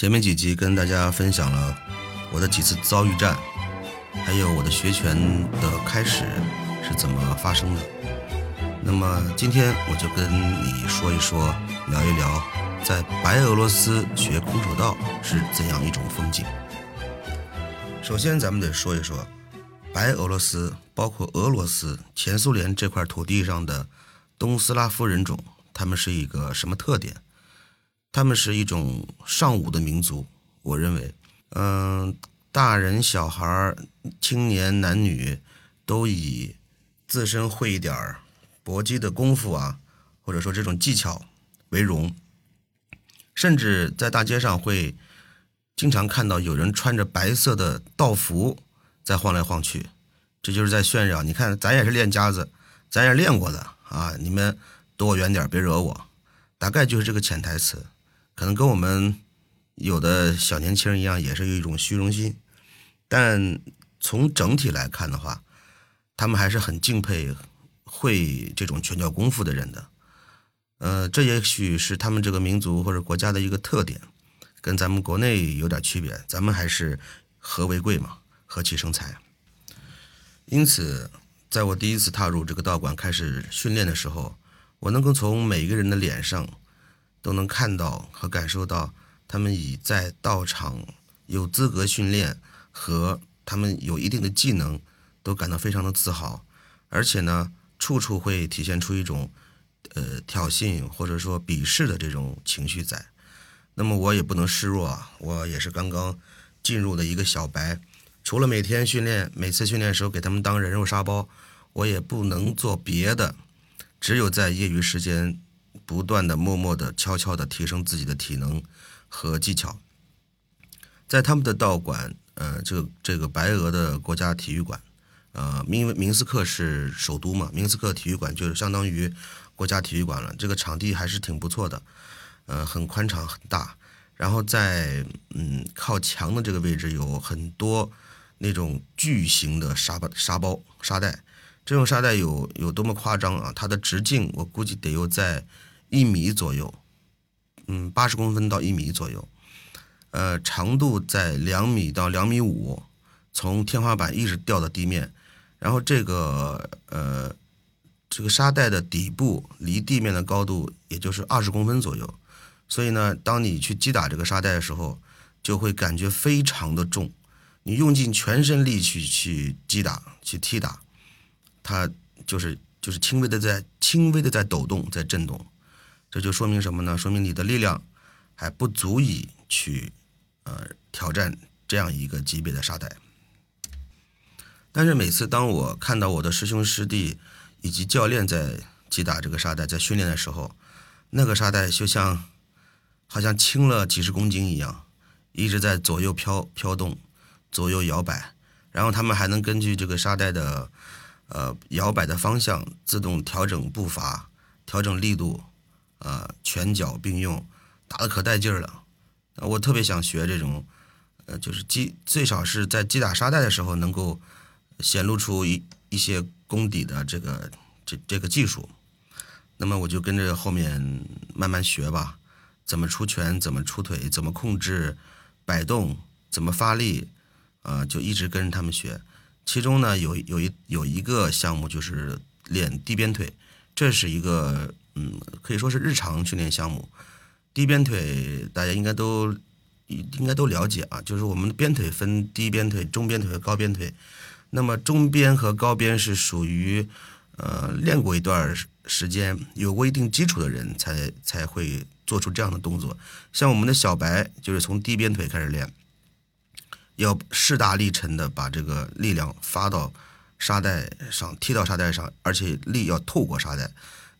前面几集跟大家分享了我的几次遭遇战，还有我的学拳的开始是怎么发生的。那么今天我就跟你说一说，聊一聊在白俄罗斯学空手道是怎样一种风景。首先，咱们得说一说白俄罗斯，包括俄罗斯、前苏联这块土地上的东斯拉夫人种，他们是一个什么特点？他们是一种尚武的民族，我认为，嗯，大人、小孩、青年、男女，都以自身会一点儿搏击的功夫啊，或者说这种技巧为荣，甚至在大街上会经常看到有人穿着白色的道服在晃来晃去，这就是在炫耀。你看，咱也是练家子，咱也练过的啊，你们躲我远点，别惹我。大概就是这个潜台词。可能跟我们有的小年轻人一样，也是有一种虚荣心，但从整体来看的话，他们还是很敬佩会这种拳脚功夫的人的。呃，这也许是他们这个民族或者国家的一个特点，跟咱们国内有点区别。咱们还是和为贵嘛，和气生财。因此，在我第一次踏入这个道馆开始训练的时候，我能够从每一个人的脸上。都能看到和感受到，他们已在道场有资格训练和他们有一定的技能，都感到非常的自豪，而且呢，处处会体现出一种呃挑衅或者说鄙视的这种情绪在。那么我也不能示弱啊，我也是刚刚进入的一个小白，除了每天训练，每次训练时候给他们当人肉沙包，我也不能做别的，只有在业余时间。不断的、默默的、悄悄的提升自己的体能和技巧，在他们的道馆，呃，这个这个白俄的国家体育馆，呃，明明斯克是首都嘛，明斯克体育馆就是相当于国家体育馆了。这个场地还是挺不错的，呃，很宽敞很大。然后在嗯靠墙的这个位置有很多那种巨型的沙包沙包沙袋，这种沙袋有有多么夸张啊？它的直径我估计得有在。一米左右，嗯，八十公分到一米左右，呃，长度在两米到两米五，从天花板一直掉到地面，然后这个呃，这个沙袋的底部离地面的高度也就是二十公分左右，所以呢，当你去击打这个沙袋的时候，就会感觉非常的重，你用尽全身力气去击打、去踢打，它就是就是轻微的在轻微的在抖动、在震动。这就说明什么呢？说明你的力量还不足以去呃挑战这样一个级别的沙袋。但是每次当我看到我的师兄师弟以及教练在击打这个沙袋，在训练的时候，那个沙袋就像好像轻了几十公斤一样，一直在左右飘飘动，左右摇摆，然后他们还能根据这个沙袋的呃摇摆的方向自动调整步伐，调整力度。呃，拳脚并用，打的可带劲儿了。我特别想学这种，呃，就是击，最少是在击打沙袋的时候能够显露出一一些功底的这个这这个技术。那么我就跟着后面慢慢学吧，怎么出拳，怎么出腿，怎么控制摆动，怎么发力，呃，就一直跟着他们学。其中呢，有有一有一个项目就是练低鞭腿，这是一个。嗯，可以说是日常训练项目。低鞭腿大家应该都应该都了解啊，就是我们的鞭腿分低鞭腿、中鞭腿和高鞭腿。那么中鞭和高鞭是属于呃练过一段时间、有过一定基础的人才才会做出这样的动作。像我们的小白就是从低鞭腿开始练，要势大力沉的把这个力量发到沙袋上，踢到沙袋上，而且力要透过沙袋。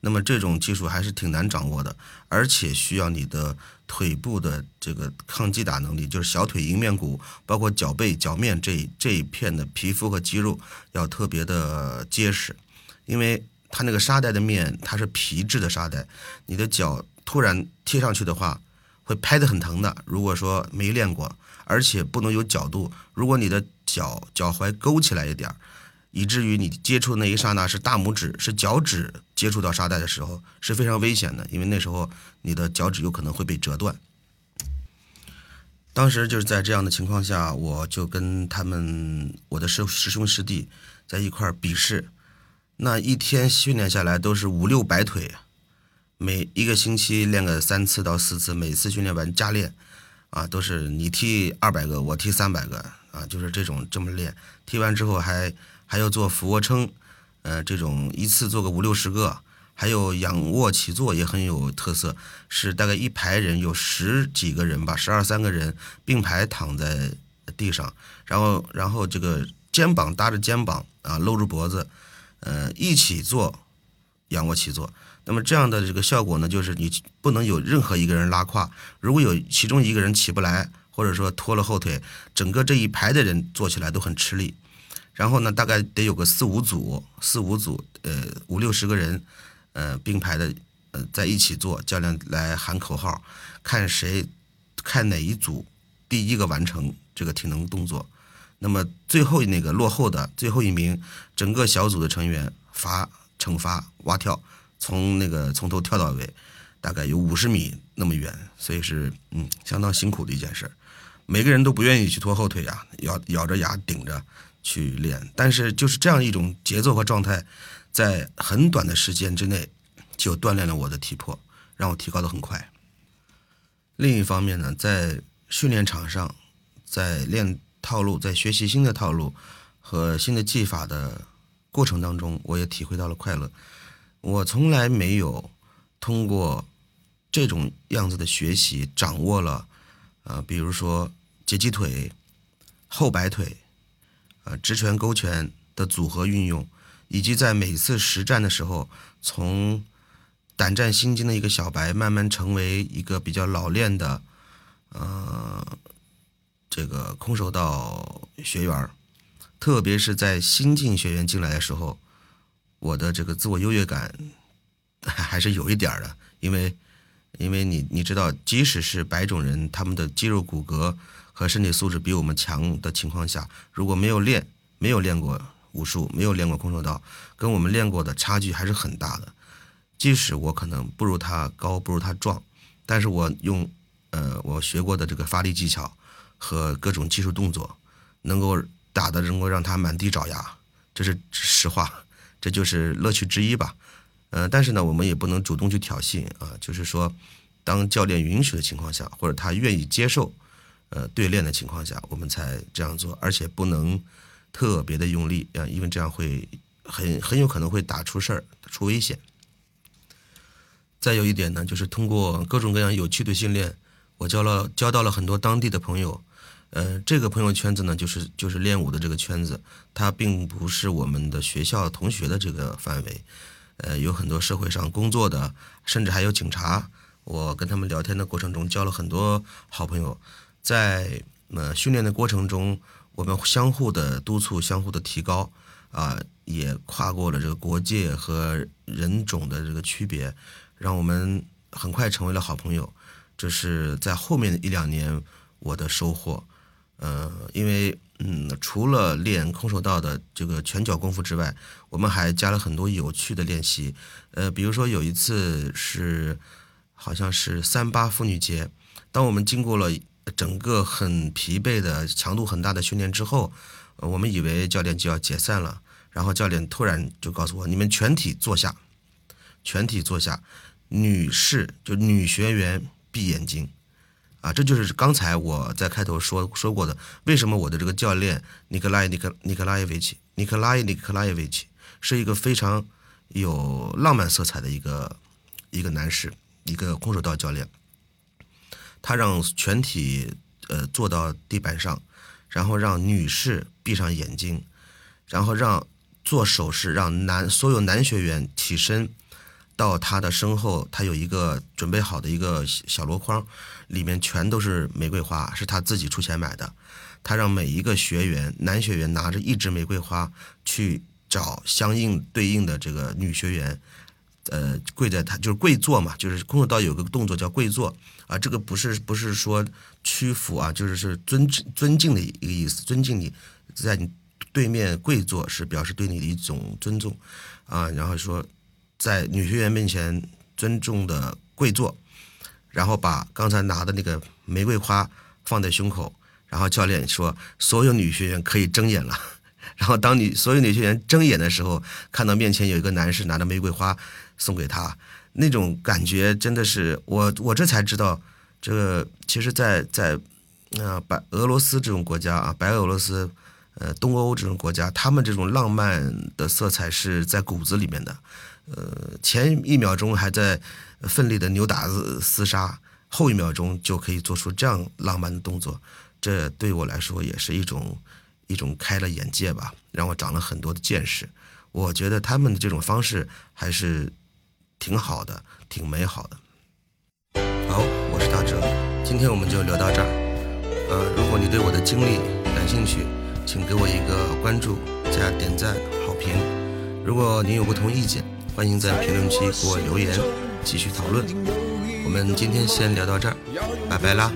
那么这种技术还是挺难掌握的，而且需要你的腿部的这个抗击打能力，就是小腿迎面骨，包括脚背、脚面这这一片的皮肤和肌肉要特别的结实，因为它那个沙袋的面它是皮质的沙袋，你的脚突然贴上去的话，会拍得很疼的。如果说没练过，而且不能有角度，如果你的脚脚踝勾起来一点儿。以至于你接触那一刹那是大拇指是脚趾接触到沙袋的时候是非常危险的，因为那时候你的脚趾有可能会被折断。当时就是在这样的情况下，我就跟他们我的师师兄师弟在一块儿比试，那一天训练下来都是五六百腿，每一个星期练个三次到四次，每次训练完加练，啊，都是你踢二百个，我踢三百个，啊，就是这种这么练，踢完之后还还要做俯卧撑，呃，这种一次做个五六十个。还有仰卧起坐也很有特色，是大概一排人有十几个人吧，十二三个人并排躺在地上，然后然后这个肩膀搭着肩膀啊，搂住脖子，呃，一起做仰卧起坐。那么这样的这个效果呢，就是你不能有任何一个人拉胯，如果有其中一个人起不来，或者说拖了后腿，整个这一排的人做起来都很吃力。然后呢，大概得有个四五组，四五组，呃，五六十个人。呃，并排的，呃，在一起做，教练来喊口号，看谁，看哪一组第一个完成这个体能动作，那么最后那个落后的最后一名，整个小组的成员罚惩罚蛙跳，从那个从头跳到尾，大概有五十米那么远，所以是嗯相当辛苦的一件事，每个人都不愿意去拖后腿呀，咬咬着牙顶着去练，但是就是这样一种节奏和状态。在很短的时间之内，就锻炼了我的体魄，让我提高的很快。另一方面呢，在训练场上，在练套路、在学习新的套路和新的技法的过程当中，我也体会到了快乐。我从来没有通过这种样子的学习，掌握了呃，比如说截击腿、后摆腿、呃直拳、勾拳的组合运用。以及在每次实战的时候，从胆战心惊的一个小白，慢慢成为一个比较老练的，呃，这个空手道学员儿。特别是在新进学员进来的时候，我的这个自我优越感 还是有一点的，因为，因为你你知道，即使是白种人，他们的肌肉骨骼和身体素质比我们强的情况下，如果没有练，没有练过。武术没有练过空手道，跟我们练过的差距还是很大的。即使我可能不如他高，不如他壮，但是我用呃我学过的这个发力技巧和各种技术动作，能够打的能够让他满地找牙，这是实话，这就是乐趣之一吧。呃，但是呢，我们也不能主动去挑衅啊，就是说，当教练允许的情况下，或者他愿意接受呃对练的情况下，我们才这样做，而且不能。特别的用力啊，因为这样会很很有可能会打出事儿、出危险。再有一点呢，就是通过各种各样有趣的训练，我交了交到了很多当地的朋友。呃，这个朋友圈子呢，就是就是练武的这个圈子，它并不是我们的学校同学的这个范围。呃，有很多社会上工作的，甚至还有警察。我跟他们聊天的过程中，交了很多好朋友。在呃训练的过程中。我们相互的督促，相互的提高，啊，也跨过了这个国界和人种的这个区别，让我们很快成为了好朋友。这是在后面一两年我的收获。呃，因为嗯，除了练空手道的这个拳脚功夫之外，我们还加了很多有趣的练习。呃，比如说有一次是好像是三八妇女节，当我们经过了。整个很疲惫的、强度很大的训练之后，我们以为教练就要解散了，然后教练突然就告诉我：“你们全体坐下，全体坐下，女士就女学员闭眼睛。”啊，这就是刚才我在开头说说过的，为什么我的这个教练尼克拉伊尼克尼克拉耶维奇尼克拉伊尼克拉耶维奇是一个非常有浪漫色彩的一个一个男士，一个空手道教练。他让全体呃坐到地板上，然后让女士闭上眼睛，然后让做手势，让男所有男学员起身，到他的身后，他有一个准备好的一个小箩筐，里面全都是玫瑰花，是他自己出钱买的。他让每一个学员，男学员拿着一支玫瑰花去找相应对应的这个女学员。呃，跪在他就是跪坐嘛，就是空手道有个动作叫跪坐啊，这个不是不是说屈服啊，就是是尊尊敬的一个意思，尊敬你在你对面跪坐是表示对你的一种尊重啊，然后说在女学员面前尊重的跪坐，然后把刚才拿的那个玫瑰花放在胸口，然后教练说所有女学员可以睁眼了。然后当你所有女学员睁眼的时候，看到面前有一个男士拿着玫瑰花送给她，那种感觉真的是我我这才知道，这个其实，在在啊白俄罗斯这种国家啊，白俄罗斯。呃，东欧这种国家，他们这种浪漫的色彩是在骨子里面的。呃，前一秒钟还在奋力的扭打厮杀，后一秒钟就可以做出这样浪漫的动作，这对我来说也是一种一种开了眼界吧，让我长了很多的见识。我觉得他们的这种方式还是挺好的，挺美好的。好，我是大哲，今天我们就聊到这儿。呃，如果你对我的经历感兴趣，请给我一个关注、加点赞、好评。如果您有不同意见，欢迎在评论区给我留言，继续讨论。我们今天先聊到这儿，拜拜啦。